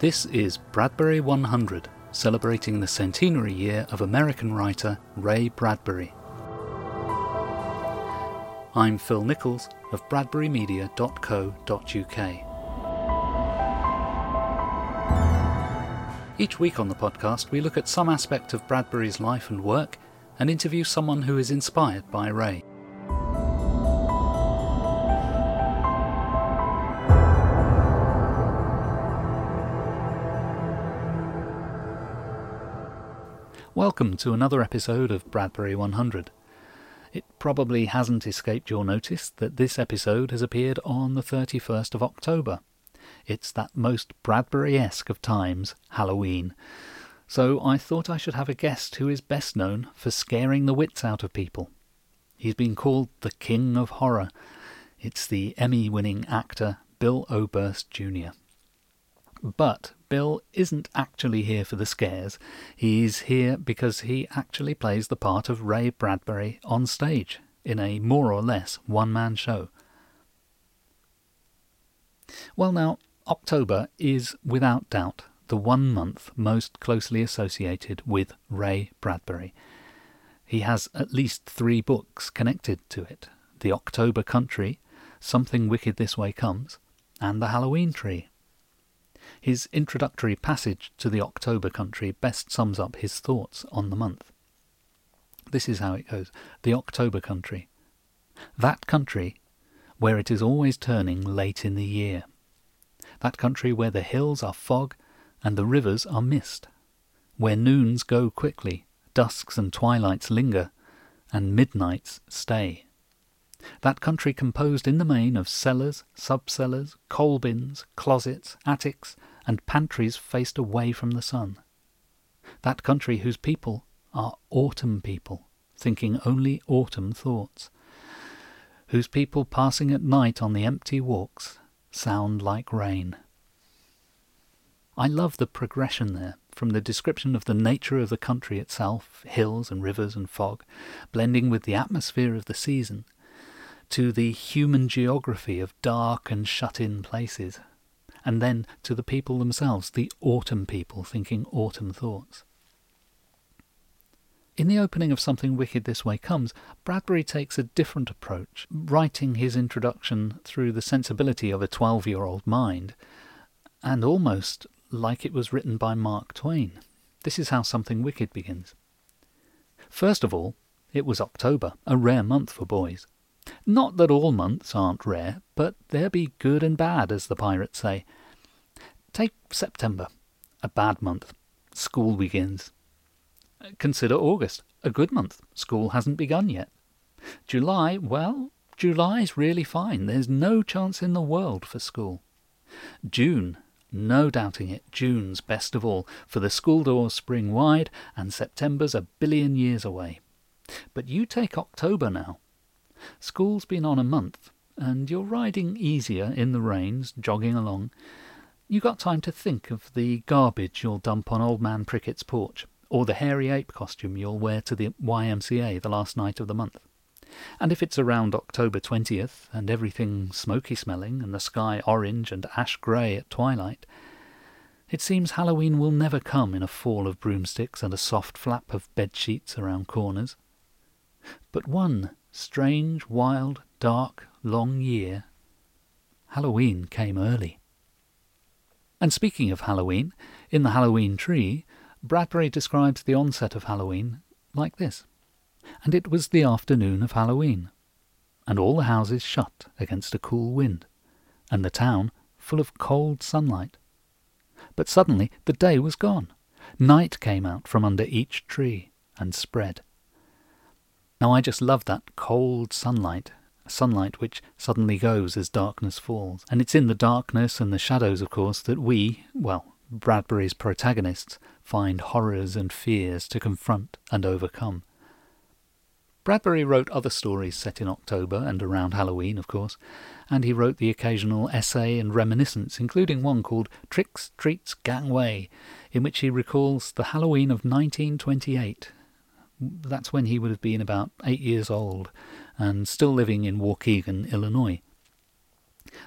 This is Bradbury 100, celebrating the centenary year of American writer Ray Bradbury. I'm Phil Nichols of bradburymedia.co.uk. Each week on the podcast, we look at some aspect of Bradbury's life and work and interview someone who is inspired by Ray. Welcome to another episode of Bradbury 100. It probably hasn't escaped your notice that this episode has appeared on the 31st of October. It's that most Bradbury esque of times, Halloween. So I thought I should have a guest who is best known for scaring the wits out of people. He's been called the King of Horror. It's the Emmy winning actor Bill Oberst Jr. But Bill isn't actually here for the scares. He's here because he actually plays the part of Ray Bradbury on stage in a more or less one man show. Well, now, October is without doubt the one month most closely associated with Ray Bradbury. He has at least three books connected to it The October Country, Something Wicked This Way Comes, and The Halloween Tree. His introductory passage to the October country best sums up his thoughts on the month. This is how it goes The October country. That country where it is always turning late in the year. That country where the hills are fog and the rivers are mist. Where noons go quickly, dusks and twilights linger, and midnights stay. That country composed in the main of cellars, sub-cellars, coal bins, closets, attics, and pantries faced away from the sun. That country whose people are autumn people, thinking only autumn thoughts. Whose people passing at night on the empty walks sound like rain. I love the progression there, from the description of the nature of the country itself, hills and rivers and fog, blending with the atmosphere of the season, to the human geography of dark and shut in places, and then to the people themselves, the autumn people thinking autumn thoughts. In the opening of Something Wicked This Way Comes, Bradbury takes a different approach, writing his introduction through the sensibility of a 12 year old mind, and almost like it was written by Mark Twain. This is how Something Wicked begins. First of all, it was October, a rare month for boys. Not that all months aren't rare, but there be good and bad, as the pirates say. Take September, a bad month. School begins. Consider August, a good month. School hasn't begun yet. July, well, July's really fine. There's no chance in the world for school. June, no doubting it, June's best of all, for the school doors spring wide and September's a billion years away. But you take October now. School's been on a month, and you're riding easier in the rains, jogging along. You got time to think of the garbage you'll dump on Old Man Prickett's porch, or the hairy ape costume you'll wear to the YMCA the last night of the month. And if it's around October 20th, and everything smoky smelling, and the sky orange and ash grey at twilight, it seems Halloween will never come in a fall of broomsticks and a soft flap of bed sheets around corners. But one strange, wild, dark, long year, Halloween came early. And speaking of Halloween, in the Halloween tree, Bradbury describes the onset of Halloween like this And it was the afternoon of Halloween, and all the houses shut against a cool wind, and the town full of cold sunlight. But suddenly the day was gone. Night came out from under each tree and spread. Now I just love that cold sunlight, sunlight which suddenly goes as darkness falls. And it's in the darkness and the shadows, of course, that we, well, Bradbury's protagonists, find horrors and fears to confront and overcome. Bradbury wrote other stories set in October and around Halloween, of course, and he wrote the occasional essay and reminiscence, including one called Tricks, Treats, Gangway, in which he recalls the Halloween of 1928 that's when he would have been about eight years old and still living in Waukegan, Illinois.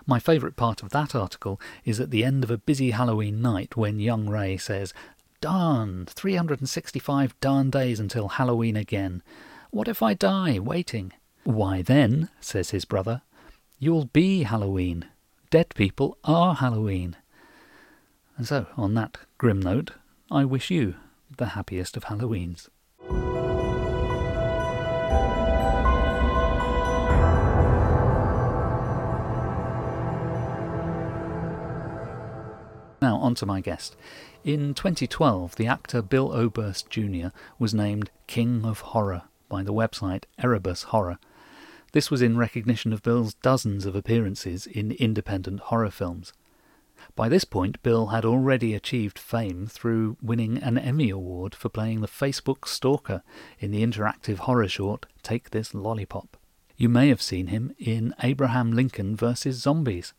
My favourite part of that article is at the end of a busy Halloween night when young Ray says, Darn, 365 darn days until Halloween again. What if I die waiting? Why then, says his brother, you'll be Halloween. Dead people are Halloween. And so, on that grim note, I wish you the happiest of Halloweens. Now, on to my guest. In 2012, the actor Bill Oberst Jr. was named King of Horror by the website Erebus Horror. This was in recognition of Bill's dozens of appearances in independent horror films. By this point, Bill had already achieved fame through winning an Emmy Award for playing the Facebook stalker in the interactive horror short Take This Lollipop. You may have seen him in Abraham Lincoln vs. Zombies,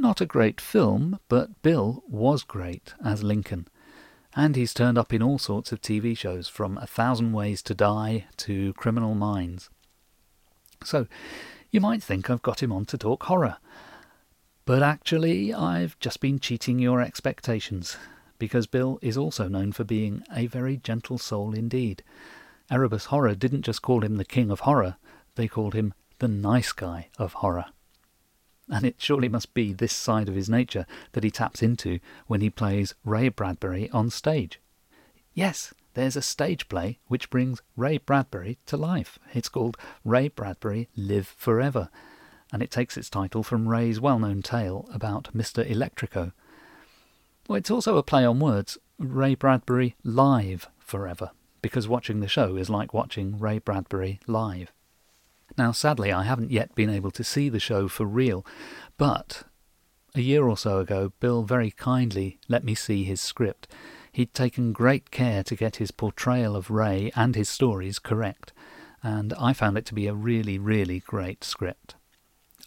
not a great film, but Bill was great as Lincoln. And he's turned up in all sorts of TV shows, from A Thousand Ways to Die to Criminal Minds. So, you might think I've got him on to talk horror. But actually, I've just been cheating your expectations, because Bill is also known for being a very gentle soul indeed. Erebus Horror didn't just call him the king of horror, they called him the nice guy of horror and it surely must be this side of his nature that he taps into when he plays Ray Bradbury on stage. Yes, there's a stage play which brings Ray Bradbury to life. It's called Ray Bradbury Live Forever, and it takes its title from Ray's well known tale about Mr. Electrico. Well, it's also a play on words Ray Bradbury Live Forever, because watching the show is like watching Ray Bradbury live. Now, sadly, I haven't yet been able to see the show for real, but a year or so ago, Bill very kindly let me see his script. He'd taken great care to get his portrayal of Ray and his stories correct, and I found it to be a really, really great script.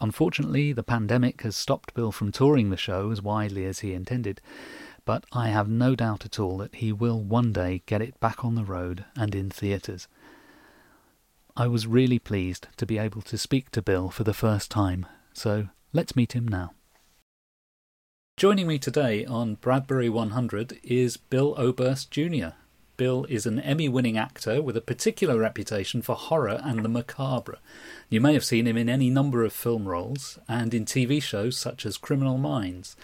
Unfortunately, the pandemic has stopped Bill from touring the show as widely as he intended, but I have no doubt at all that he will one day get it back on the road and in theatres. I was really pleased to be able to speak to Bill for the first time, so let's meet him now. Joining me today on Bradbury 100 is Bill Oberst Jr. Bill is an Emmy winning actor with a particular reputation for horror and the macabre. You may have seen him in any number of film roles and in TV shows such as Criminal Minds.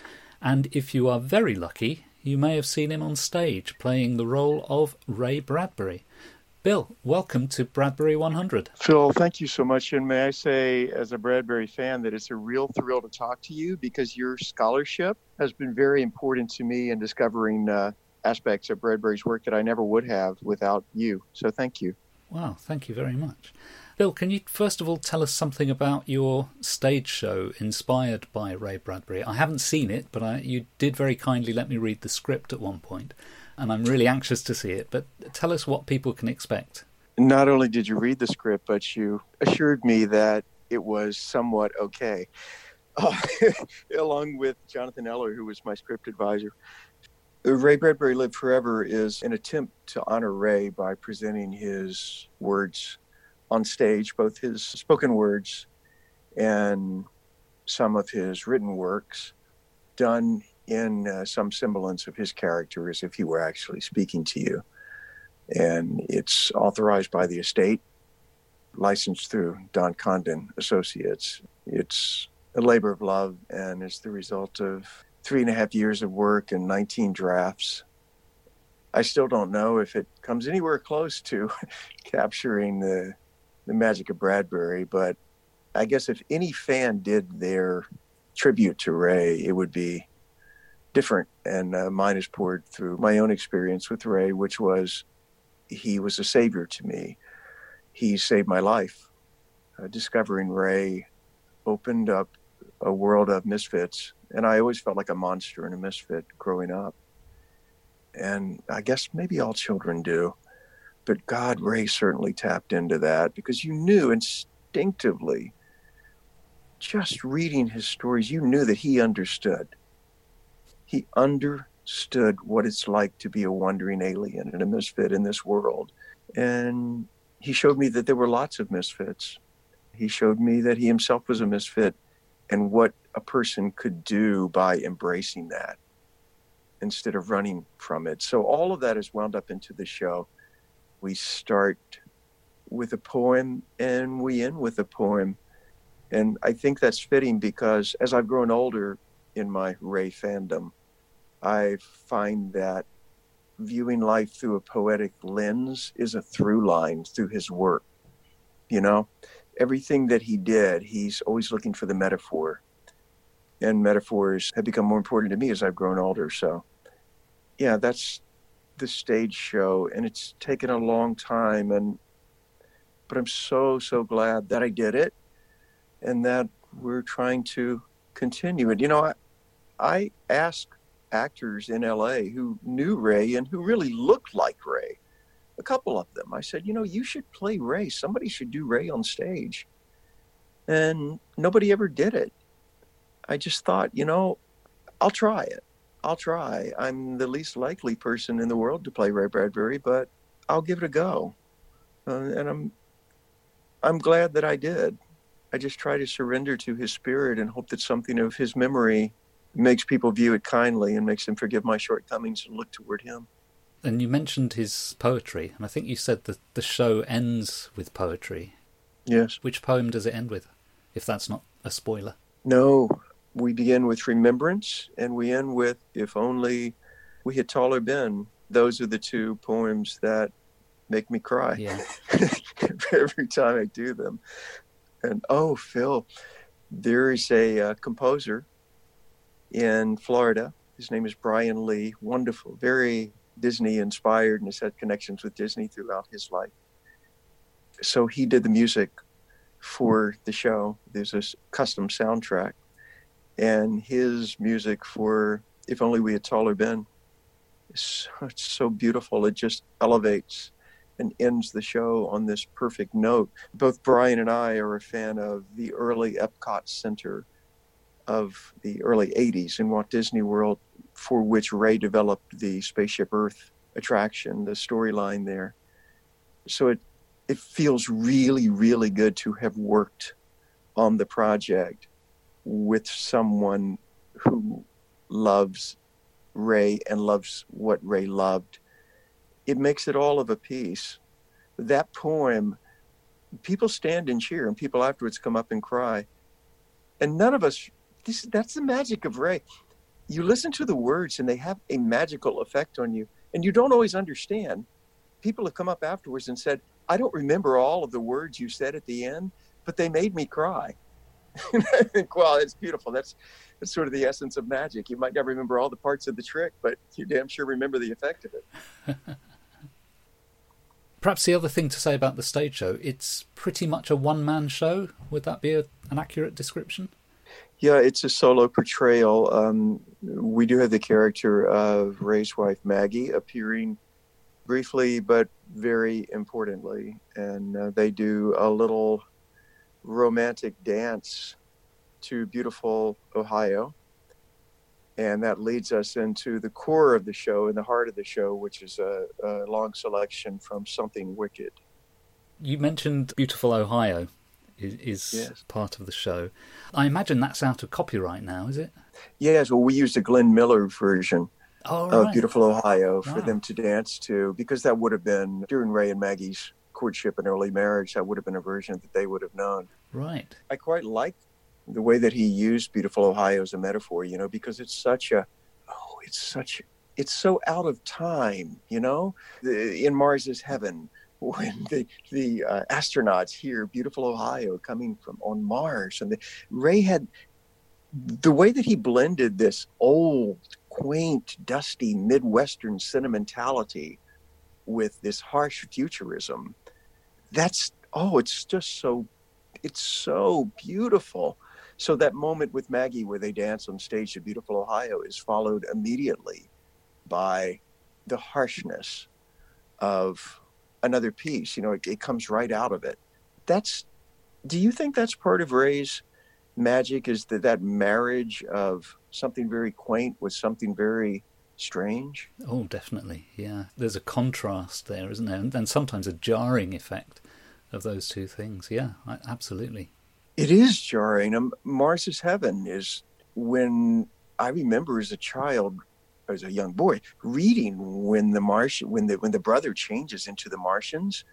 And if you are very lucky, you may have seen him on stage playing the role of Ray Bradbury. Bill, welcome to Bradbury 100. Phil, thank you so much. And may I say, as a Bradbury fan, that it's a real thrill to talk to you because your scholarship has been very important to me in discovering uh, aspects of Bradbury's work that I never would have without you. So thank you. Wow, thank you very much. Bill, can you first of all tell us something about your stage show inspired by Ray Bradbury? I haven't seen it, but I, you did very kindly let me read the script at one point and I'm really anxious to see it. But tell us what people can expect. Not only did you read the script, but you assured me that it was somewhat okay, uh, along with Jonathan Eller, who was my script advisor. Ray Bradbury Live Forever is an attempt to honor Ray by presenting his words on stage, both his spoken words and some of his written works, done in uh, some semblance of his character as if he were actually speaking to you. And it's authorized by the estate, licensed through Don Congdon Associates. It's a labor of love and is the result of three and a half years of work and 19 drafts. I still don't know if it comes anywhere close to capturing the, the magic of Bradbury, but I guess if any fan did their tribute to Ray, it would be different, and uh, mine is poured through my own experience with Ray, which was he was a savior to me. He saved my life. Uh, discovering Ray opened up a world of misfits, and I always felt like a monster and a misfit growing up. And I guess maybe all children do, but God, Ray certainly tapped into that because you knew instinctively, just reading his stories, you knew that he understood he understood what it's like to be a wandering alien and a misfit in this world. And he showed me that there were lots of misfits. He showed me that he himself was a misfit and what a person could do by embracing that instead of running from it. So all of that is wound up into the show. We start with a poem and we end with a poem. And I think that's fitting because as I've grown older in my Ray fandom, I find that viewing life through a poetic lens is a through line through his work. You know, everything that he did, he's always looking for the metaphor. And metaphors have become more important to me as I've grown older. So, yeah, that's the stage show. And it's taken a long time. And, but I'm so, so glad that I did it and that we're trying to continue it. You know, I, I asked actors in LA who knew Ray and who really looked like Ray a couple of them. I said, you know, you should play Ray. Somebody should do Ray on stage. And nobody ever did it. I just thought, you know, I'll try it. I'll try. I'm the least likely person in the world to play Ray Bradbury, but I'll give it a go. Uh, and I'm I'm glad that I did. I just try to surrender to his spirit and hope that something of his memory makes people view it kindly and makes them forgive my shortcomings and look toward him. And you mentioned his poetry, and I think you said that the show ends with poetry. Yes. Which poem does it end with, if that's not a spoiler? No, we begin with remembrance, and we end with if only we had taller been. Those are the two poems that make me cry. Yeah. Every time I do them. And oh, Phil, there is a uh, composer in Florida. His name is Brian Lee. Wonderful, very Disney inspired and has had connections with Disney throughout his life. So he did the music for the show. There's a custom soundtrack, and his music for "If Only We Had Taller Been" is so, it's so beautiful. It just elevates and ends the show on this perfect note. Both Brian and I are a fan of the early Epcot Center of the early 80s in Walt Disney World for which Ray developed the Spaceship Earth attraction, the storyline there. So it it feels really, really good to have worked on the project with someone who loves Ray and loves what Ray loved. It makes it all of a piece. That poem, people stand and cheer, and people afterwards come up and cry. And none of us, this, that's the magic of Ray. You listen to the words and they have a magical effect on you and you don't always understand. People have come up afterwards and said i don't remember all of the words you said at the end but they made me cry. And i think well it's beautiful. That's that's sort of the essence of magic. You might not remember all the parts of the trick but you damn sure remember the effect of it. Perhaps the other thing to say about the stage show it's pretty much a one-man show. Would that be a, an accurate description yeah, it's a solo portrayal. Um, we do have the character of Ray's wife Maggie appearing briefly, but very importantly, and uh, they do a little romantic dance to beautiful Ohio, and that leads us into the core of the show and the heart of the show, which is a, a long selection from Something Wicked. You mentioned beautiful Ohio is, is yes. part of the show. I imagine that's out of copyright now, is it? Yes. Well, we used a Glenn Miller version oh, right. of Beautiful Ohio for wow. them to dance to because that would have been during Ray and Maggie's courtship and early marriage. That would have been a version that they would have known. Right. I quite like the way that he used Beautiful Ohio as a metaphor, you know, because it's such a, oh, it's such, it's so out of time, you know, in Mars is heaven when the the uh, astronauts hear beautiful Ohio coming from on Mars, and the, Ray had the way that he blended this old, quaint, dusty Midwestern sentimentality with this harsh futurism. That's oh, it's just so it's so beautiful. So that moment with Maggie where they dance on stage to Beautiful Ohio is followed immediately by the harshness of another piece. You know, it, it comes right out of it. That's. Do you think that's part of Ray's magic? Is that that marriage of something very quaint with something very strange? Oh, definitely. Yeah, there's a contrast there, isn't there? And, and sometimes a jarring effect of those two things. Yeah, absolutely. It is jarring. Um, Mars Is Heaven is when I remember as a child, as a young boy, reading when the Martian, when the when the brother changes into the Martians.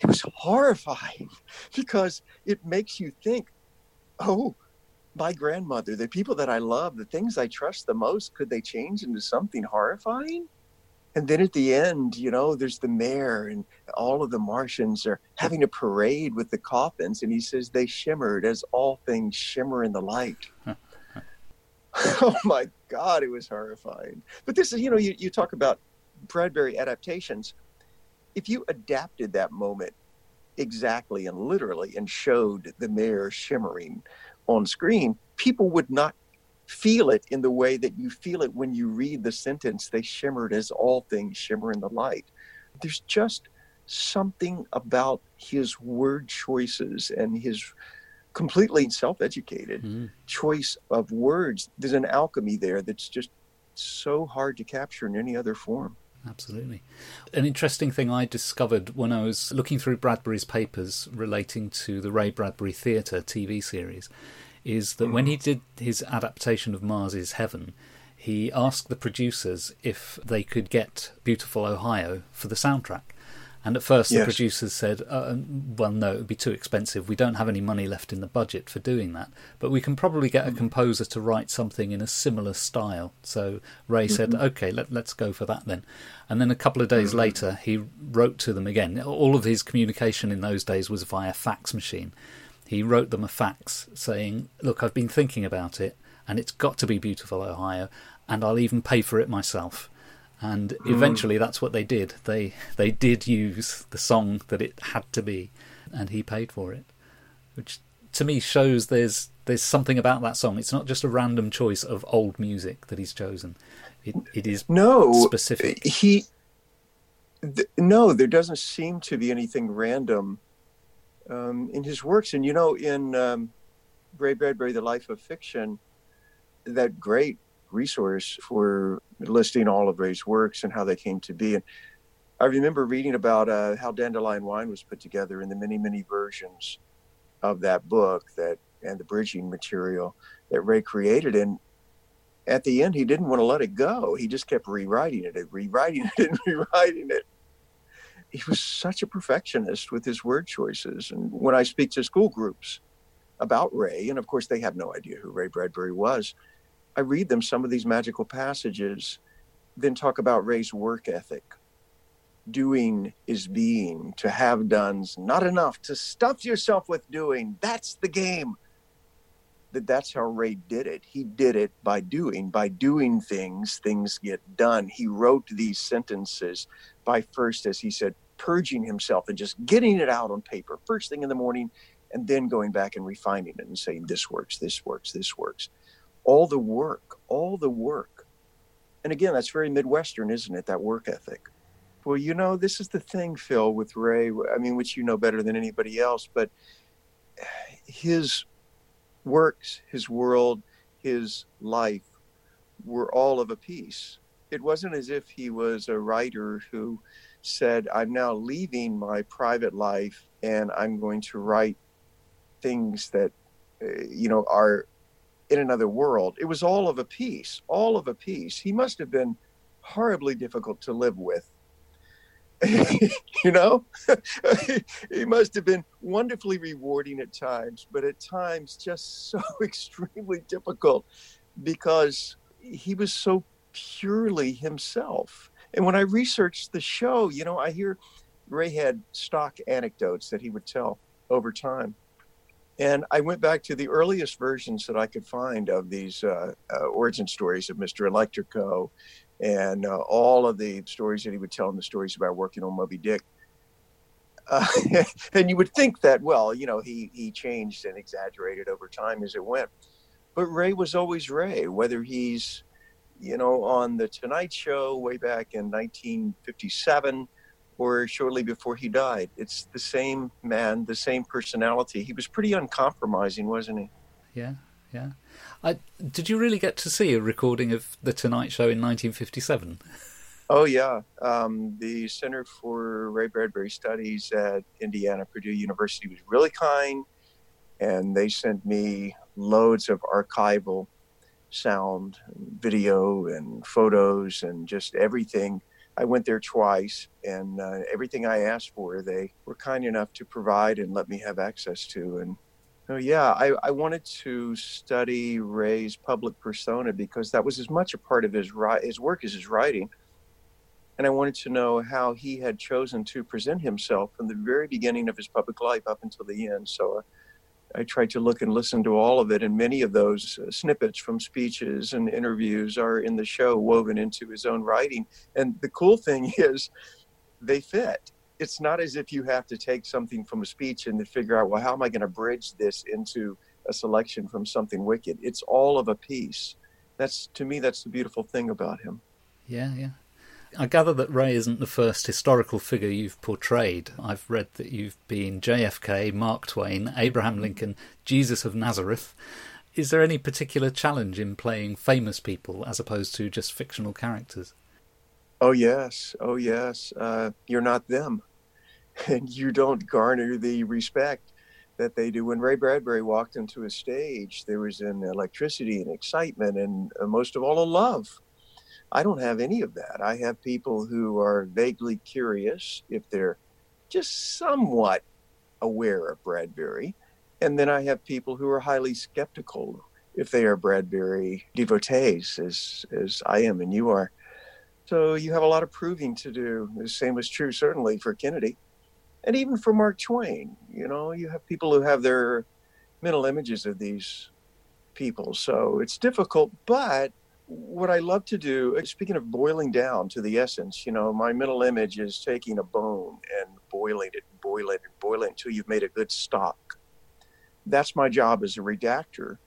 It was horrifying because it makes you think, oh, my grandmother, the people that I love, the things I trust the most, could they change into something horrifying? And then at the end, you know, there's the mayor and all of the Martians are having a parade with the coffins. And he says they shimmered as all things shimmer in the light. oh my God, it was horrifying. But this is, you know, you, you talk about Bradbury adaptations. If you adapted that moment exactly and literally and showed the mayor shimmering on screen, people would not feel it in the way that you feel it when you read the sentence, they shimmered as all things shimmer in the light. There's just something about his word choices and his completely self-educated mm. choice of words there's an alchemy there that's just so hard to capture in any other form absolutely an interesting thing i discovered when i was looking through bradbury's papers relating to the ray bradbury theatre tv series is that when he mm. did his adaptation of Mars Is Heaven, he asked the producers if they could get Beautiful Ohio for the soundtrack. And at first, yes. the producers said, uh, "Well, no, it would be too expensive. We don't have any money left in the budget for doing that. But we can probably get a mm. composer to write something in a similar style." So Ray mm-hmm. said, "Okay, let, us go for that then." And then a couple of days mm-hmm. later, he wrote to them again. All of his communication in those days was via fax machine, he wrote them a fax saying, Look, I've been thinking about it, and it's got to be Beautiful Ohio, and I'll even pay for it myself. And hmm. eventually, mm. that's what they did. They they did use the song that it had to be, and he paid for it, which to me shows there's there's something about that song. It's not just a random choice of old music that he's chosen. It it is no specific. He th- no, there doesn't seem to be anything random um, in his works. And you know, in um, Ray Bradbury, The Life of Fiction, that great resource for listing all of Ray's works and how they came to be. And I remember reading about uh, how Dandelion Wine was put together in the many, many versions of that book that and the bridging material that Ray created. And at the end, he didn't want to let it go. He just kept rewriting it and rewriting it and rewriting it he was such a perfectionist with his word choices. And when I speak to school groups about Ray, and of course they have no idea who Ray Bradbury was, I read them some of these magical passages, then talk about Ray's work ethic. Doing is being, to have done's not enough, to stuff yourself with doing. That's the game. That that's how Ray did it. He did it by doing. By doing things, things get done. He wrote these sentences by first, as he said, purging himself and just getting it out on paper first thing in the morning and then going back and refining it and saying, this works, this works, this works. All the work, all the work. And again, that's very Midwestern, isn't it? That work ethic. Well, you know, this is the thing, Phil, with Ray, I mean, which you know better than anybody else, but his works, his world, his life were all of a piece it wasn't as if he was a writer who said, I'm now leaving my private life and I'm going to write things that, uh, you know, are in another world. It was all of a piece, all of a piece. He must have been horribly difficult to live with. you know, he must have been wonderfully rewarding at times, but at times just so extremely difficult because he was so purely himself. And when I researched the show, you know, I hear Ray had stock anecdotes that he would tell over time. And I went back to the earliest versions that I could find of these uh, uh, origin stories of Mr. Electrico and uh, all of the stories that he would tell in the stories about working on Moby Dick. Uh, and you would think that, well, you know, he, he changed and exaggerated over time as it went. But Ray was always Ray, whether he's you know, on the Tonight Show way back in 1957 or shortly before he died. It's the same man, the same personality. He was pretty uncompromising, wasn't he? Yeah, yeah. I, did you really get to see a recording of the Tonight Show in 1957? Oh yeah, um, the Center for Ray Bradbury Studies at Indiana Purdue University was really kind and they sent me loads of archival sound, and video, and photos, and just everything. I went there twice, and uh, everything I asked for, they were kind enough to provide and let me have access to. And oh, yeah, I, I wanted to study Ray's public persona because that was as much a part of his his work as his writing. And I wanted to know how he had chosen to present himself from the very beginning of his public life up until the end. So. I tried to look and listen to all of it, and many of those uh, snippets from speeches and interviews are in the show, woven into his own writing. And the cool thing is, they fit. It's not as if you have to take something from a speech and then figure out, well, how am I going to bridge this into a selection from something wicked? It's all of a piece. That's to me, that's the beautiful thing about him. Yeah, yeah. I gather that Ray isn't the first historical figure you've portrayed. I've read that you've been JFK, Mark Twain, Abraham Lincoln, Jesus of Nazareth. Is there any particular challenge in playing famous people as opposed to just fictional characters? Oh, yes. Oh, yes. Uh, you're not them. And you don't garner the respect that they do. When Ray Bradbury walked into a stage, there was an electricity and excitement and uh, most of all, a love I don't have any of that. I have people who are vaguely curious if they're just somewhat aware of Bradbury. And then I have people who are highly skeptical if they are Bradbury devotees, as, as I am and you are. So you have a lot of proving to do. The same was true, certainly, for Kennedy and even for Mark Twain. You know, you have people who have their mental images of these people. So it's difficult, but what I love to do, uh, speaking of boiling down to the essence, you know, my mental image is taking a bone and boiling it, boiling it, boiling it until you've made a good stock. That's my job as a redactor.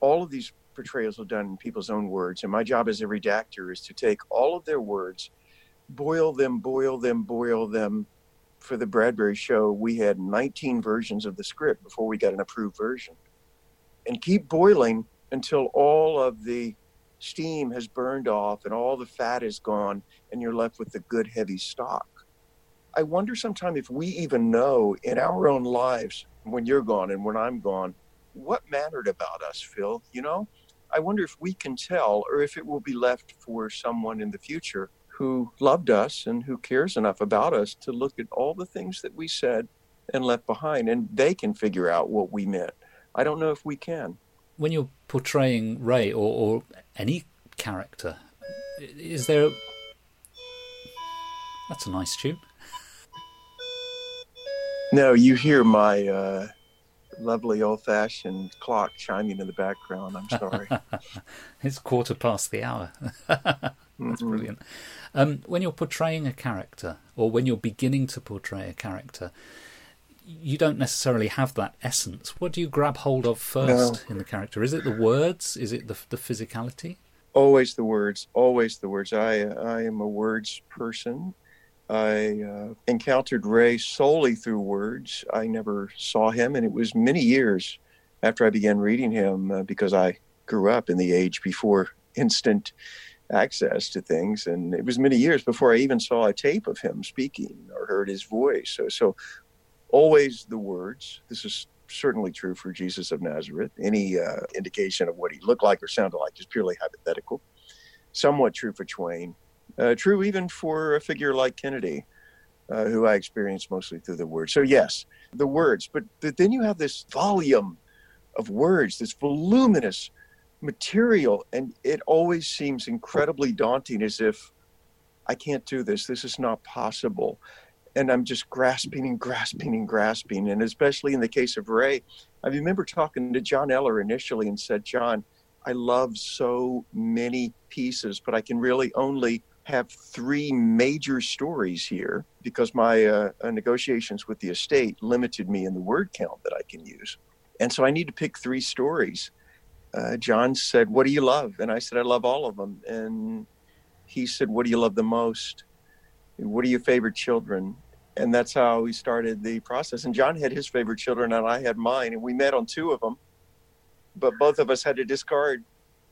All of these portrayals are done in people's own words, and my job as a redactor is to take all of their words, boil them, boil them, boil them. For the Bradbury show, we had 19 versions of the script before we got an approved version, and keep boiling until all of the steam has burned off and all the fat is gone and you're left with the good heavy stock. I wonder sometime if we even know in our own lives when you're gone and when I'm gone, what mattered about us, Phil? You know, I wonder if we can tell or if it will be left for someone in the future who loved us and who cares enough about us to look at all the things that we said and left behind and they can figure out what we meant. I don't know if we can when you're portraying Ray or, or any character, is there? A... That's a nice tune. No, you hear my uh, lovely old-fashioned clock chiming in the background. I'm sorry. it's quarter past the hour. That's mm-hmm. brilliant. Um, when you're portraying a character, or when you're beginning to portray a character, you don't necessarily have that essence. What do you grab hold of first no. in the character? Is it the words? Is it the the physicality? Always the words. Always the words. I I am a words person. I uh, encountered Ray solely through words. I never saw him, and it was many years after I began reading him uh, because I grew up in the age before instant access to things and it was many years before i even saw a tape of him speaking or heard his voice so so always the words. This is certainly true for Jesus of Nazareth. Any uh, indication of what he looked like or sounded like is purely hypothetical. Somewhat true for Twain. Uh, true even for a figure like Kennedy, uh, who I experienced mostly through the words. So, yes, the words. But, but then you have this volume of words, this voluminous material, and it always seems incredibly daunting as if I can't do this. This is not possible and I'm just grasping and grasping and grasping. And especially in the case of Ray, I remember talking to John Eller initially and said, John, I love so many pieces, but I can really only have three major stories here because my uh, uh, negotiations with the estate limited me in the word count that I can use. And so I need to pick three stories. Uh, John said, What do you love? And I said, I love all of them. And he said, What do you love the most? What are your favorite children? And that's how we started the process. And John had his favorite children, and I had mine, and we met on two of them. But both of us had to discard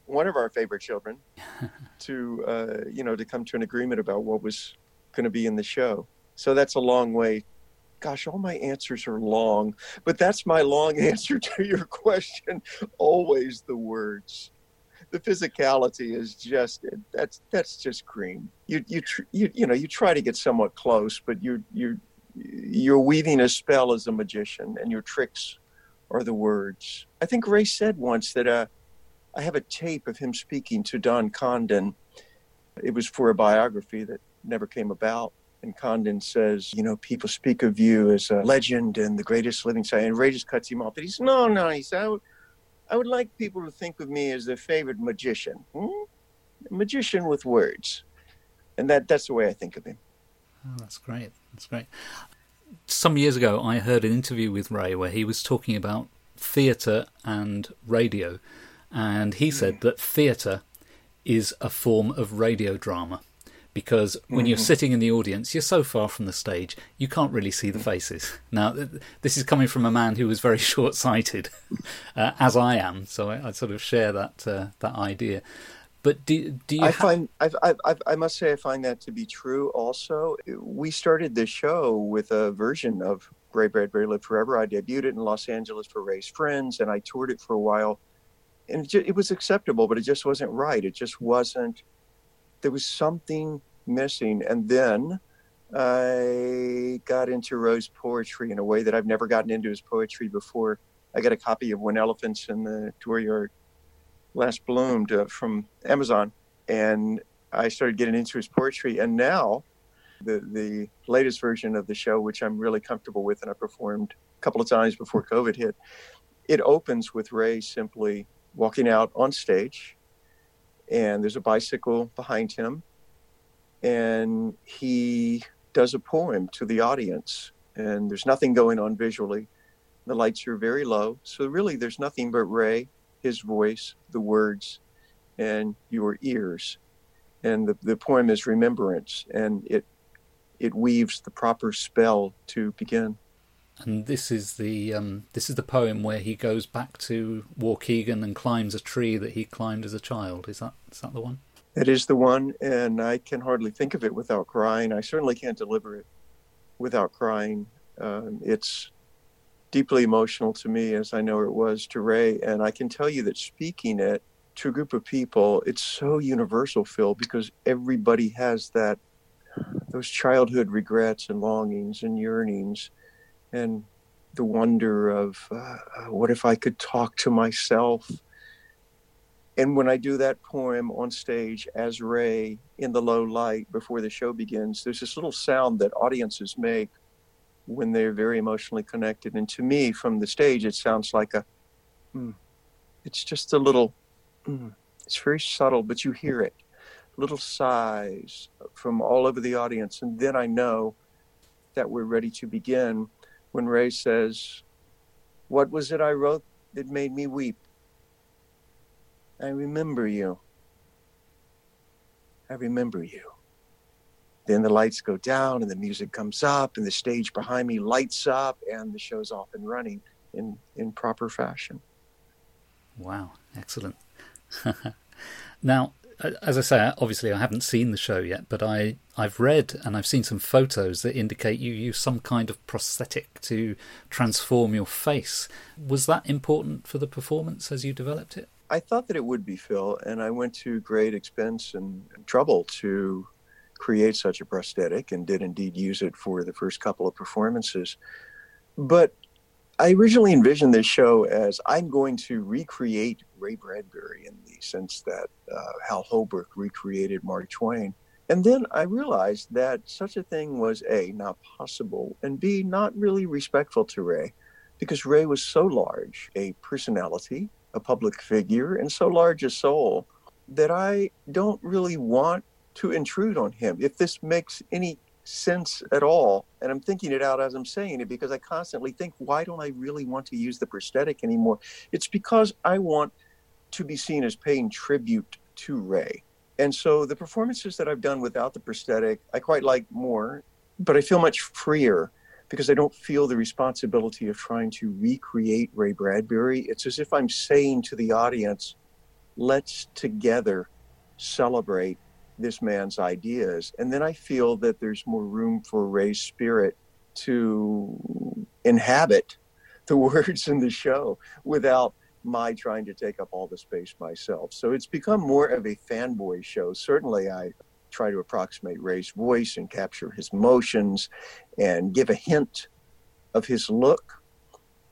one of our favorite children to, uh, you know, to come to an agreement about what was going to be in the show. So that's a long way gosh, all my answers are long, but that's my long answer to your question. Always the words. The physicality is just that's that's just cream. You you you you know you try to get somewhat close, but you you you're weaving a spell as a magician, and your tricks are the words. I think Ray said once that uh, I have a tape of him speaking to Don Congdon. It was for a biography that never came about and Congdon says, you know, people speak of you as a legend and the greatest living scientist. And Ray just cuts him off. He says, no, no. He said, I would, like people to think of me as their favorite magician. Hmm? magician with words. And that that's the way I think of him. Oh, that's great. That's great. Some years ago, I heard an interview with Ray where he was talking about theatre and radio. And he said that theatre is a form of radio drama because when mm-hmm. you're sitting in the audience, you're so far from the stage, you can't really see the faces. Now, this is coming from a man who was very short sighted, uh, as I am, so I, I, sort of share that uh, that idea. But do, do you? I ha- find I, I, I must say I find that to be true. Also, we started this show with a version of Ray Bradbury Live Forever. I debuted it in Los Angeles for Ray's friends, and I toured it for a while, and it, just, it was acceptable, but it just wasn't right. It just wasn't there was something missing. And then I got into Ray's poetry in a way that I've never gotten into his poetry before. I got a copy of When Elephants in the Dooryard Last Bloomed uh, from Amazon, and I started getting into his poetry. And now, the the latest version of the show, which I'm really comfortable with, and I performed a couple of times before COVID hit, it opens with Ray simply walking out on stage and there's a bicycle behind him and he does a poem to the audience and there's nothing going on visually. The lights are very low so really there's nothing but ray his voice the words and your ears. And the, the poem is remembrance and it it weaves the proper spell to begin and this is the um, this is the poem where he goes back to Waukegan and climbs a tree that he climbed as a child. Is that is that the one? It is the one, and I can hardly think of it without crying. I certainly can't deliver it without crying. Um, it's deeply emotional to me, as I know it was to Ray, and I can tell you that speaking it to a group of people, it's so universal, Phil, because everybody has that those childhood regrets and longings and yearnings and the wonder of uh, what if I could talk to myself. And when I do that poem on stage as Ray in the low light before the show begins, there's this little sound that audiences make when they're very emotionally connected. And to me, from the stage, it sounds like a, mm, it's just a little, mm, it's very subtle, but you hear it. Little sighs from all over the audience. And then I know that we're ready to begin when Ray says, What was it I wrote that made me weep? I remember you. I remember you. Then the lights go down and the music comes up and the stage behind me lights up and the show's off and running in, in proper fashion. Wow, excellent. now, as I say, obviously I haven't seen the show yet, but I I've read and I've seen some photos that indicate you use some kind of prosthetic to transform your face. Was that important for the performance as you developed it? I thought that it would be, Phil, and I went to great expense and trouble to create such a prosthetic and did indeed use it for the first couple of performances. But I originally envisioned this show as I'm going to recreate Ray Bradbury in the sense that uh, Hal Holbrook recreated Mark Twain. And then I realized that such a thing was A, not possible, and B, not really respectful to Ray, because Ray was so large a personality, a public figure, and so large a soul that I don't really want to intrude on him. If this makes any sense at all. And I'm thinking it out as I'm saying it because I constantly think, why don't I really want to use the prosthetic anymore? It's because I want to be seen as paying tribute to Ray. And so the performances that I've done without the prosthetic, I quite like more, but I feel much freer because I don't feel the responsibility of trying to recreate Ray Bradbury. It's as if I'm saying to the audience, let's together celebrate this man's ideas. And then I feel that there's more room for Ray's spirit to inhabit the words in the show without my trying to take up all the space myself. So it's become more of a fanboy show. Certainly, I try to approximate Ray's voice and capture his motions and give a hint of his look.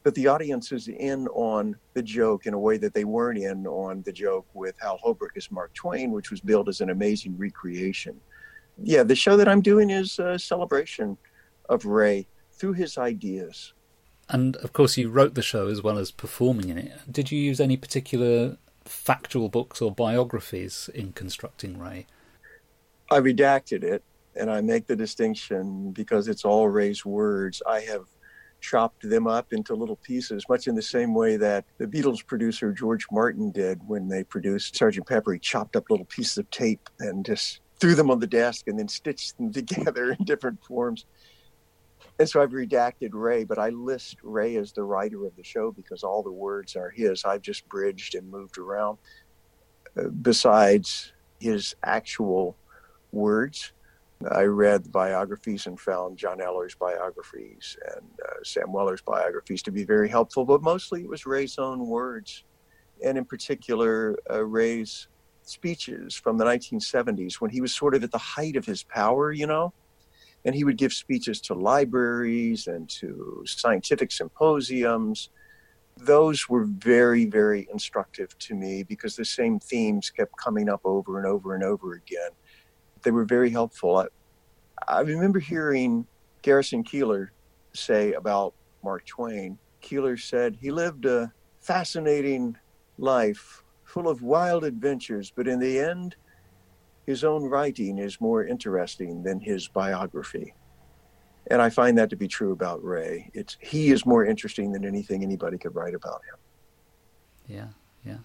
But the audience is in on the joke in a way that they weren't in on the joke with Hal Holbrook as Mark Twain, which was billed as an amazing recreation. Yeah, the show that I'm doing is a celebration of Ray through his ideas. And of course, you wrote the show as well as performing in it. Did you use any particular factual books or biographies in constructing Ray? I redacted it and I make the distinction because it's all Ray's words. I have chopped them up into little pieces, much in the same way that the Beatles producer George Martin did when they produced Sgt. Pepper. He chopped up little pieces of tape and just threw them on the desk and then stitched them together in different forms. And so I've redacted Ray, but I list Ray as the writer of the show because all the words are his. I've just bridged and moved around. Uh, besides his actual words, I read biographies and found Jon Eller's biographies and uh, Sam Weller's biographies to be very helpful, but mostly it was Ray's own words. And in particular, uh, Ray's speeches from the 1970s when he was sort of at the height of his power, you know. And he would give speeches to libraries and to scientific symposiums. Those were very, very instructive to me because the same themes kept coming up over and over and over again. They were very helpful. I, I remember hearing Garrison Keillor say about Mark Twain. Keillor said he lived a fascinating life full of wild adventures, but in the end, his own writing is more interesting than his biography. And I find that to be true about Ray. It's he is more interesting than anything anybody could write about him. Yeah, yeah.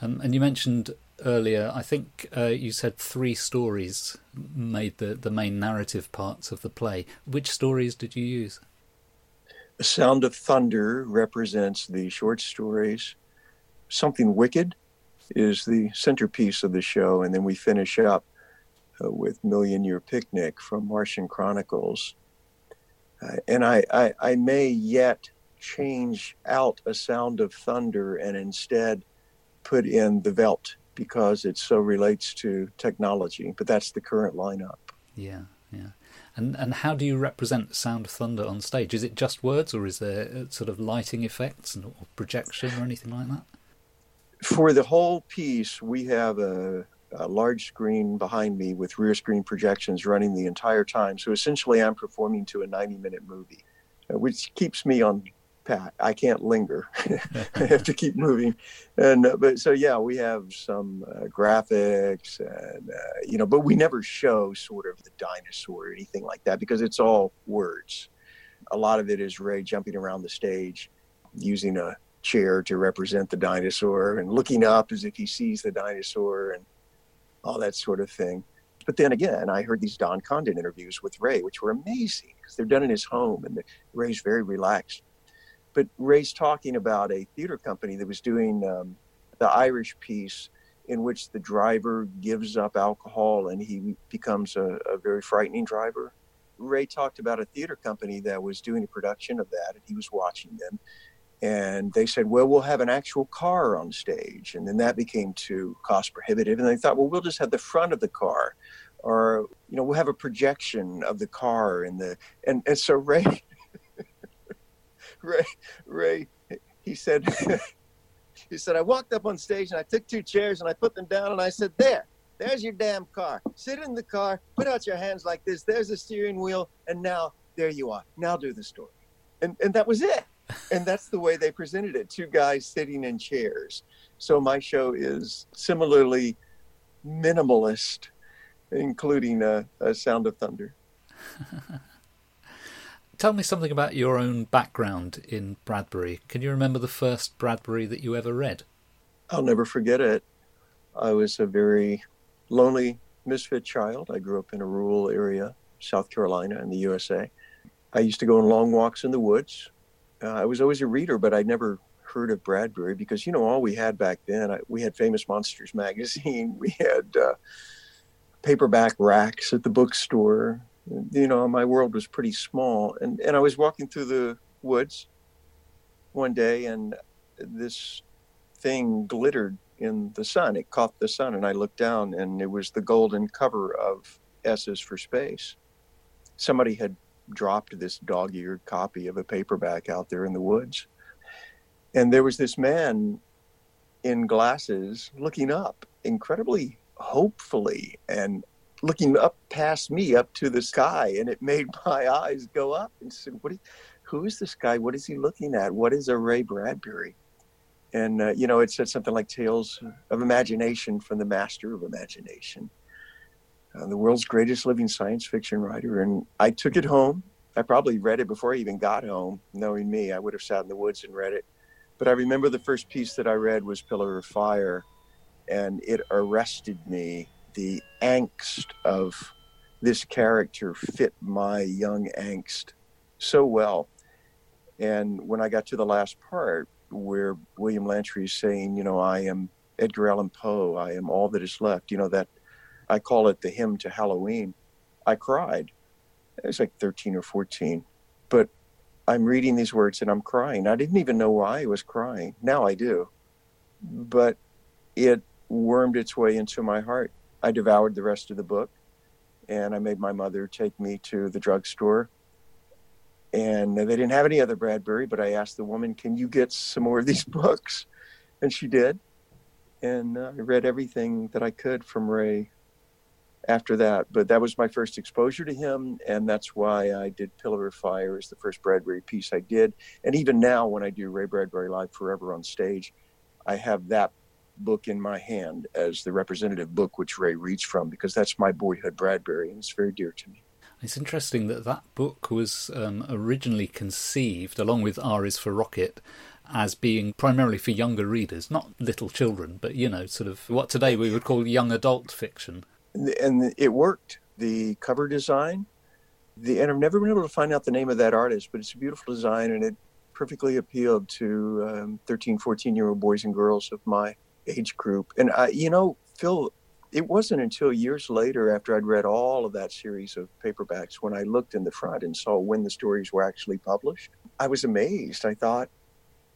Um, and you mentioned earlier, I think uh, you said three stories made the, the main narrative parts of the play. Which stories did you use? The Sound of Thunder represents the short stories. Something Wicked is the centerpiece of the show, and then we finish up uh, with Million Year Picnic from Martian Chronicles. Uh, and I, I, I may yet change out a sound of thunder and instead put in the Veldt because it so relates to technology. But that's the current lineup. Yeah, yeah. And and how do you represent Sound of Thunder on stage? Is it just words, or is there uh, sort of lighting effects and or projection or anything like that? for the whole piece, we have a, a, large screen behind me with rear screen projections running the entire time. So essentially, I'm performing to a 90 minute movie, uh, which keeps me on pat. I can't linger. I have to keep moving. And uh, but so yeah, we have some uh, graphics and uh, you know, but we never show sort of the dinosaur or anything like that because it's all words. A lot of it is Ray jumping around the stage using a chair to represent the dinosaur and looking up as if he sees the dinosaur and all that sort of thing. But then again, I heard these Don Congdon interviews with Ray, which were amazing because they're done in his home and the, Ray's very relaxed. But Ray's talking about a theater company that was doing um, the Irish piece in which the driver gives up alcohol and he becomes a, a very frightening driver. Ray talked about a theater company that was doing a production of that and he was watching them and they said, well, we'll have an actual car on stage. And then that became too cost prohibitive. And they thought, well, we'll just have the front of the car or, you know, we'll have a projection of the car and the, and, and so Ray, Ray, Ray, he said, he said, I walked up on stage and I took two chairs and I put them down and I said, there, there's your damn car. Sit in the car, put out your hands like this. There's the steering wheel. And now there you are. Now do the story. And, and that was it and that's the way they presented it two guys sitting in chairs so my show is similarly minimalist including a, a sound of thunder tell me something about your own background in bradbury can you remember the first bradbury that you ever read i'll never forget it i was a very lonely misfit child i grew up in a rural area south carolina in the usa i used to go on long walks in the woods uh, I was always a reader, but I never heard of Bradbury because you know all we had back then. I, we had Famous Monsters magazine. We had uh, paperback racks at the bookstore. You know, my world was pretty small. And, and I was walking through the woods one day, and this thing glittered in the sun. It caught the sun, and I looked down, and it was the golden cover of S's for Space. Somebody had dropped this dog eared copy of a paperback out there in the woods. And there was this man in glasses looking up incredibly hopefully and looking up past me up to the sky and it made my eyes go up and said what who is this guy? What is he looking at? What is a ray bradbury? And uh, you know it said something like tales of imagination from the master of imagination. Uh, the world's greatest living science fiction writer and i took it home. I probably read it before i even got home knowing me. I would have sat in the woods and read it. But I remember the first piece that I read was Pillar of Fire, and it arrested me. The angst of this character fit my young angst so well. And when I got to the last part where William Lantry is saying, you know, I am Edgar Allan Poe, I am all that is left, you know, that I call it the hymn to Halloween, I cried. It was like 13 or 14. But I'm reading these words and I'm crying. I didn't even know why I was crying. Now I do. But it wormed its way into my heart. I devoured the rest of the book and I made my mother take me to the drugstore. And they didn't have any other Bradbury, but I asked the woman, Can you get some more of these books? And she did. And uh, I read everything that I could from Ray after that. But that was my first exposure to him, and that's why I did Pillar of Fire as the first Bradbury piece I did. And even now, when I do Ray Bradbury Live Forever on stage, I have that book in my hand as the representative book which Ray reads from because that's my boyhood Bradbury, and it's very dear to me. It's interesting that that book was um, originally conceived, along with R is for Rocket, as being primarily for younger readers, not little children, but you know, sort of what today we would call young adult fiction and it worked. The cover design, the and I've never been able to find out the name of that artist, but it's a beautiful design and it perfectly appealed to um, 13, 14 year old boys and girls of my age group. And I, you know, Phil, it wasn't until years later, after I'd read all of that series of paperbacks, when I looked in the front and saw when the stories were actually published, I was amazed. I thought,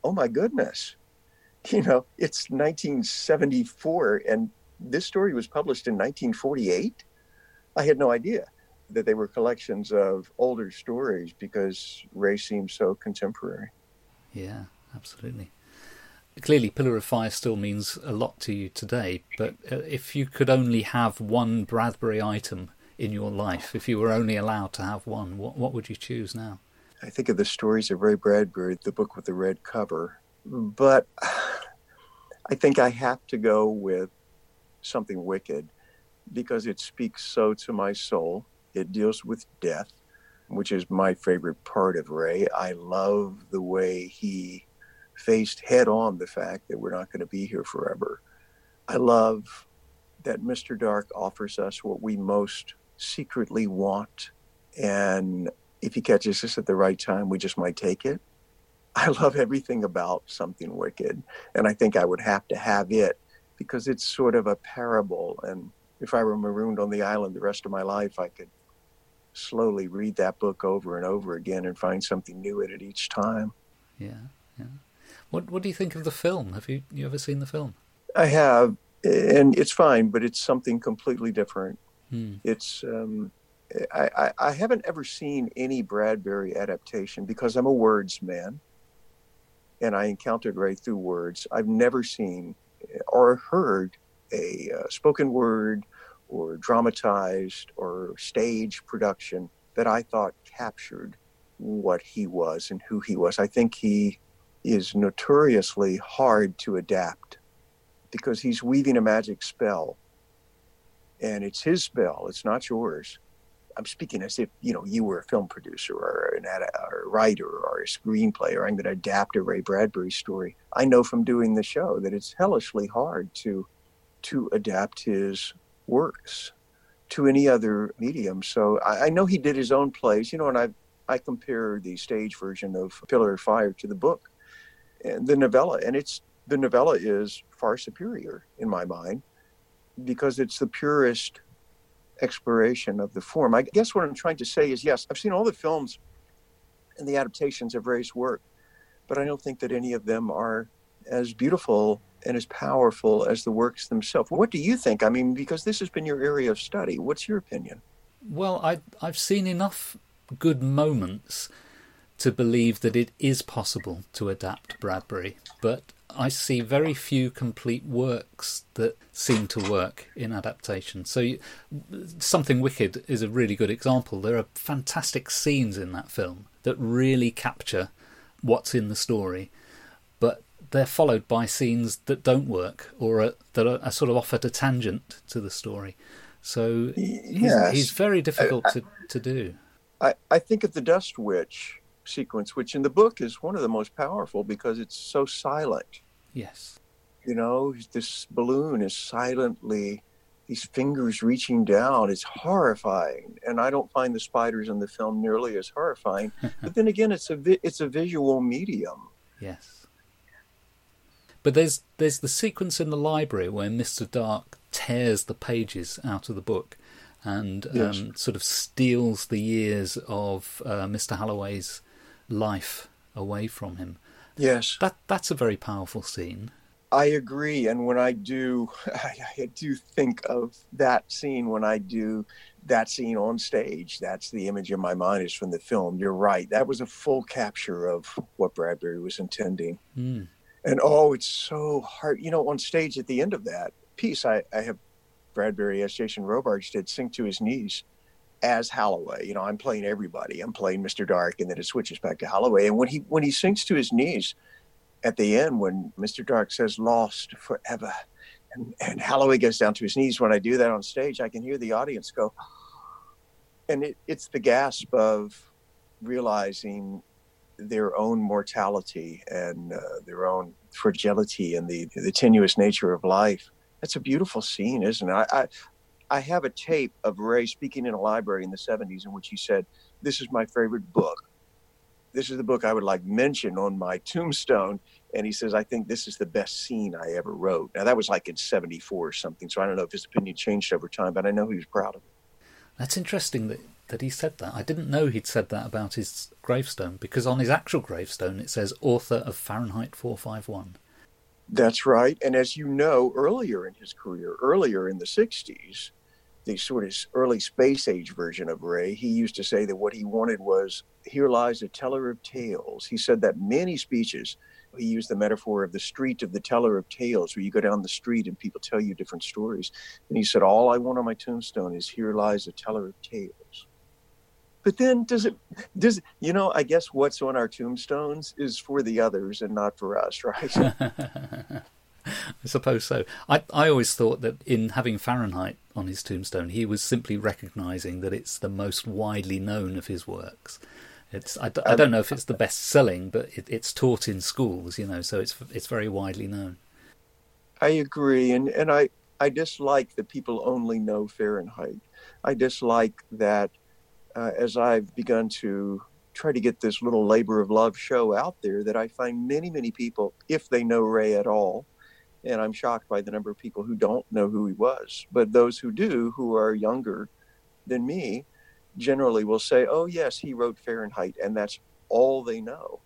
oh my goodness, you know, it's 1974 and this story was published in 1948. I had no idea that they were collections of older stories because Ray seemed so contemporary. Yeah, absolutely. Clearly, Pillar of Fire still means a lot to you today, but uh, if you could only have one Bradbury item in your life, if you were only allowed to have one, what, what would you choose now? I think of the stories of Ray Bradbury, the book with the red cover, but I think I have to go with something wicked because it speaks so to my soul. It deals with death, which is my favorite part of Ray. I love the way he faced head on the fact that we're not going to be here forever. I love that Mr. Dark offers us what we most secretly want. And if he catches us at the right time, we just might take it. I love everything about Something Wicked. And I think I would have to have it because it's sort of a parable. And if I were marooned on the island the rest of my life, I could slowly read that book over and over again and find something new in it each time. Yeah, yeah. What What do you think of the film? Have you you ever seen the film? I have, and it's fine, but it's something completely different. Hmm. It's um, I, I, I haven't ever seen any Bradbury adaptation because I'm a words man, and I encountered Ray through words. I've never seen or heard a uh, spoken word or dramatized or stage production that I thought captured what he was and who he was. I think he is notoriously hard to adapt because he's weaving a magic spell and it's his spell, it's not yours. I'm speaking as if you know you were a film producer or an or a writer or a screenplay, or I'm going to adapt a Ray Bradbury story. I know from doing the show that it's hellishly hard to to adapt his works to any other medium. So I, I know he did his own plays, you know, and I I compare the stage version of Pillar of Fire to the book the novella, and it's the novella is far superior in my mind because it's the purest exploration of the form. I guess what I'm trying to say is yes, I've seen all the films and the adaptations of Ray's work, but I don't think that any of them are as beautiful and as powerful as the works themselves. What do you think? I mean, because this has been your area of study. What's your opinion? Well, I, I've seen enough good moments to believe that it is possible to adapt Bradbury, but I see very few complete works that seem to work in adaptation. So, you, Something Wicked is a really good example. There are fantastic scenes in that film that really capture what's in the story, but they're followed by scenes that don't work or are, that are, are, sort of offered a tangent to the story. So he's, yes. he's very difficult I, I, to, to do. I, I think of the Dust Witch sequence, which in the book is one of the most powerful because it's so silent. Yes. You know, this balloon is silently, these fingers reaching down. It's horrifying, and I don't find the spiders in the film nearly as horrifying. but then again, it's a vi- it's a visual medium. Yes. But there's there's the sequence in the library where Mr. Dark tears the pages out of the book and yes. um, sort of steals the years of uh, Mr. Holloway's life away from him. Yes, that that's a very powerful scene. I agree, and when I do, I, I do think of that scene when I do that scene on stage. That's the image in my mind is from the film. You're right. That was a full capture of what Bradbury was intending. Mm. And oh, it's so hard. You know, on stage at the end of that piece, I, I have Bradbury, as Jason Robards did, sink to his knees as Holloway. You know, I'm playing everybody. I'm playing Mr. Dark, and then it switches back to Holloway. And when he when he sinks to his knees at the end, when Mr. Dark says "lost forever," and, and Holloway goes down to his knees. When I do that on stage, I can hear the audience go, and it, it's the gasp of realizing their own mortality and uh, their own fragility and the the tenuous nature of life. That's a beautiful scene, isn't it? I, I, I have a tape of Ray speaking in a library in the 70s in which he said, This is my favorite book. This is the book I would like mention on my tombstone. And he says, I think this is the best scene I ever wrote. Now, that was like in 74 or something. So I don't know if his opinion changed over time, but I know he was proud of it. That's interesting that, that he said that. I didn't know he'd said that about his gravestone because on his actual gravestone it says author of Fahrenheit 451. That's right. And as you know, earlier in his career, earlier in the 60s, the sort of early space age version of Ray, he used to say that what he wanted was here lies a teller of tales. He said that many speeches. He used the metaphor of the street of the teller of tales, where you go down the street and people tell you different stories. And he said, All I want on my tombstone is here lies a teller of tales. But then does it does you know, I guess what's on our tombstones is for the others and not for us, right? I suppose so. I I always thought that in having Fahrenheit on his tombstone, he was simply recognizing that it's the most widely known of his works. It's I, I don't know if it's the best selling, but it, it's taught in schools, you know, so it's it's very widely known. I agree, and and I I dislike that people only know Fahrenheit. I dislike that uh, as I've begun to try to get this little labor of love show out there, that I find many many people, if they know Ray at all, and I'm shocked by the number of people who don't know who he was. But those who do, who are younger than me, generally will say, "Oh yes, he wrote Fahrenheit," and that's all they know.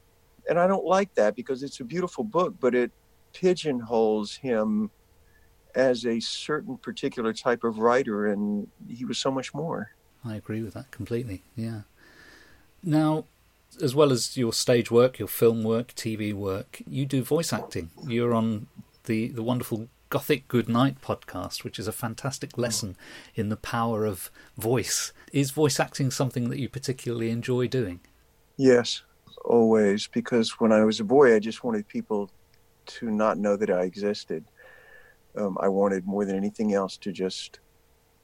And I don't like that because it's a beautiful book, but it pigeonholes him as a certain particular type of writer, and he was so much more. I agree with that completely. Yeah. Now, as well as your stage work, your film work, TV work, you do voice acting. You're on the, the wonderful Gothic Good Night podcast, which is a fantastic lesson in the power of voice. Is voice acting something that you particularly enjoy doing? Yes, always. Because when I was a boy, I just wanted people to not know that I existed. Um, I wanted more than anything else to just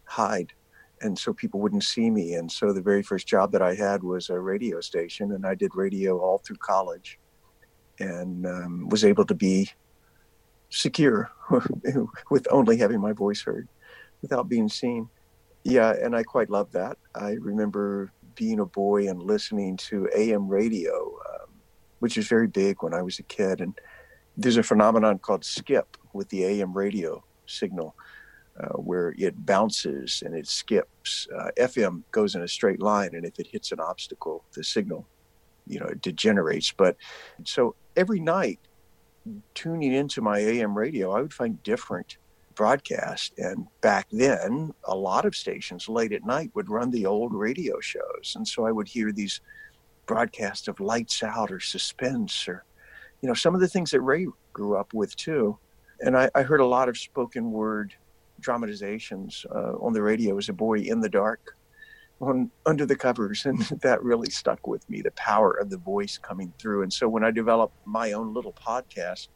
hide. And so people wouldn't see me. And so the very first job that I had was a radio station, and I did radio all through college and um, was able to be secure with only having my voice heard without being seen. Yeah, and I quite love that. I remember being a boy and listening to AM radio, um, which was very big when I was a kid. And there's a phenomenon called skip with the AM radio signal. uh, where it bounces and it skips. Uh, FM goes in a straight line, and if it hits an obstacle, the signal, you know, it degenerates. But so every night, tuning into my AM radio, I would find different broadcast. And back then, a lot of stations late at night would run the old radio shows. And so I would hear these broadcasts of lights out or suspense or, you know, some of the things that Ray grew up with too. And I, I heard a lot of spoken word dramatizations uh, on the radio as a boy in the dark on under the covers and that really stuck with me the power of the voice coming through and so when i developed my own little podcast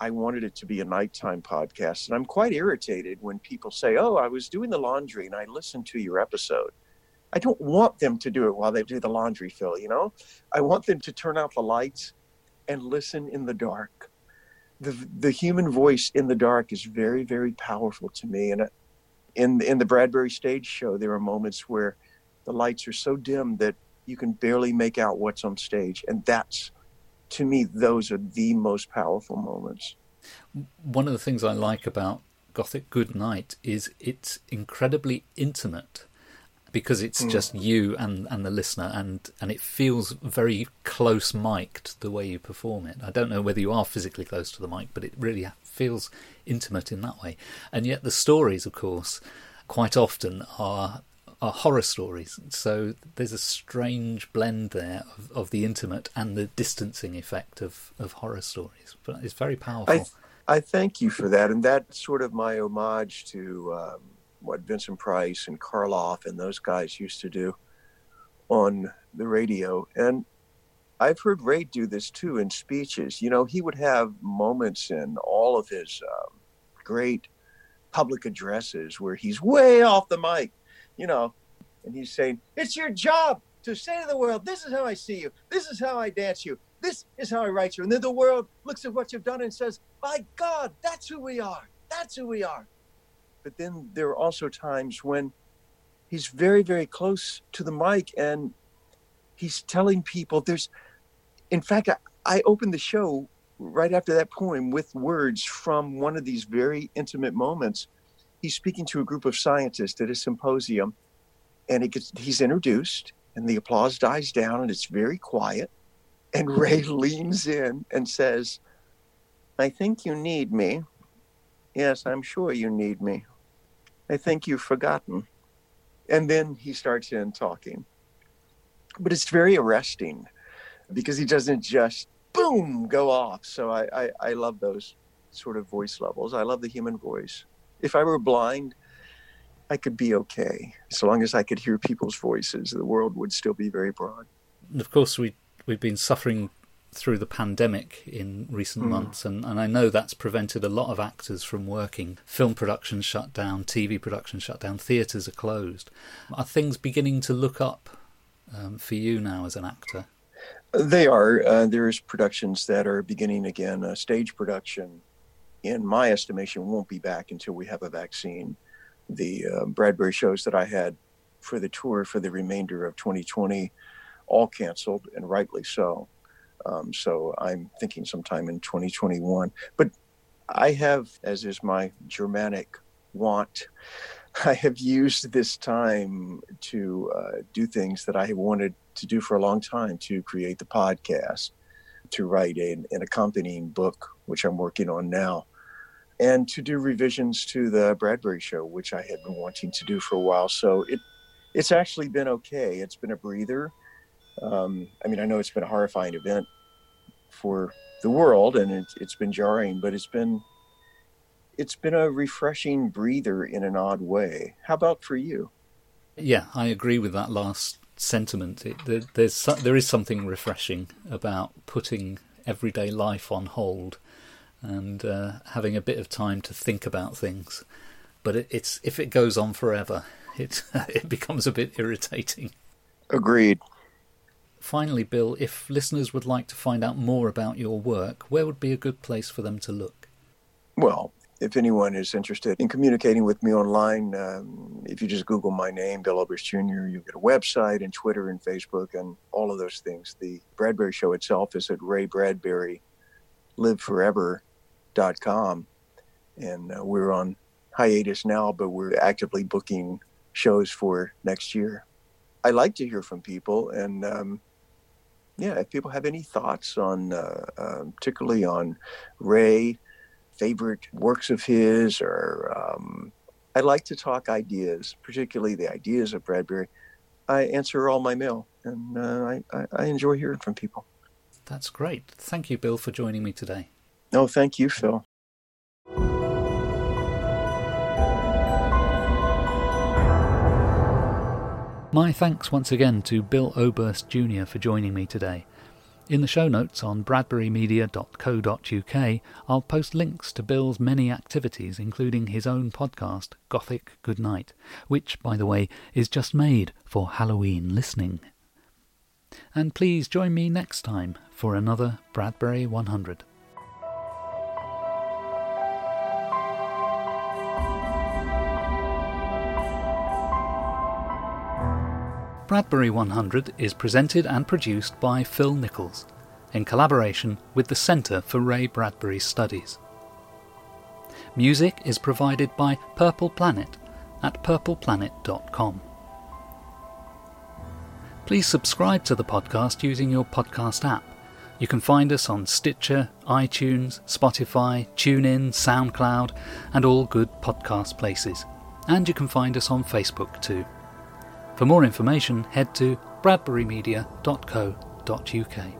I wanted it to be a nighttime podcast. And I'm quite irritated when people say, Oh, I was doing the laundry and I listened to your episode. I don't want them to do it while they do the laundry, Phil, you know? I want them to turn out the lights and listen in the dark. The, the human voice in the dark is very, very powerful to me. And in, in the Bradbury stage show, there are moments where the lights are so dim that you can barely make out what's on stage. And that's to me, those are the most powerful moments. One of the things I like about Gothic Good Night is it's incredibly intimate because it's mm. just you and, and the listener and, and it feels very close mic'd the way you perform it. I don't know whether you are physically close to the mic, but it really feels intimate in that way. And yet the stories, of course, quite often are are horror stories. So there's a strange blend there of, of the intimate and the distancing effect of, of horror stories. But it's very powerful. I, I thank you for that. And that's sort of my homage to um, what Vincent Price and Karloff and those guys used to do on the radio. And I've heard Ray do this too in speeches. You know, he would have moments in all of his um, great public addresses where he's way off the mic you know, and he's saying, It's your job to say to the world, This is how I see you. This is how I dance you. This is how I write you. And then the world looks at what you've done and says, By God, that's who we are. That's who we are. But then there are also times when he's very, very close to the mic and he's telling people there's, in fact, I, I opened the show right after that poem with words from one of these very intimate moments he's speaking to a group of scientists at a symposium, and gets, he's introduced, and the applause dies down, and it's very quiet. And Ray leans in and says, I think you need me. Yes, I'm sure you need me. I think you've forgotten. And then he starts in talking. But it's very arresting because he doesn't just boom go off. So I, I, I love those sort of voice levels. I love the human voice if I were blind, I could be okay. So long as I could hear people's voices, the world would still be very broad. And of course, we we've been suffering through the pandemic in recent mm. months, and, and I know that's prevented a lot of actors from working. Film production shut down, TV production shut down, theatres are closed. Are things beginning to look up um, for you now as an actor? They are. Uh, there's productions that are beginning again. Uh, stage production in my estimation, won't be back until we have a vaccine. The uh, Bradbury shows that I had for the tour for the remainder of 2020 all canceled, and rightly so. Um, so I'm thinking sometime in 2021. But I have, as is my Germanic want, I have used this time to uh, do things that I wanted to do for a long time to create the podcast, to write an, an accompanying book, which I'm working on now, and to do revisions to the Bradbury show, which I had been wanting to do for a while. So it it's actually been okay. It's been a breather. Um, I mean, I know it's been a horrifying event for the world, and it, it's been jarring, but it's been it's been a refreshing breather in an odd way. How about for you? Yeah, I agree with that last sentiment. It, there, there's there is something refreshing about putting everyday life on hold and uh, having a bit of time to think about things. But it, it's if it goes on forever, it it becomes a bit irritating. Agreed. Finally, Bill, if listeners would like to find out more about your work, where would be a good place for them to look? Well, if anyone is interested in communicating with me online, um, if you just Google my name, Bill Oberst Jr., you'll get a website and Twitter and Facebook and all of those things. The Bradbury Show itself is at Ray Bradbury Live Forever com, and uh, we're on hiatus now, but we're actively booking shows for next year. I like to hear from people, and um, yeah, if people have any thoughts on, uh, um, particularly on Ray, favorite works of his, or um, I like to talk ideas, particularly the ideas of Bradbury. I answer all my mail, and uh, I, I, I enjoy hearing from people. That's great. Thank you, Bill, for joining me today. No, thank you, Phil. My thanks once again to Bill Oberst Jr. for joining me today. In the show notes on bradburymedia.co.uk, I'll post links to Bill's many activities, including his own podcast, Gothic Good Night, which, by the way, is just made for Halloween listening. And please join me next time for another Bradbury 100. Bradbury 100 is presented and produced by Phil Nichols in collaboration with the Centre for Ray Bradbury Studies. Music is provided by Purple Planet at purpleplanet.com. Please subscribe to the podcast using your podcast app. You can find us on Stitcher, iTunes, Spotify, TuneIn, SoundCloud, and all good podcast places. And you can find us on Facebook too. For more information, head to bradburymedia.co.uk.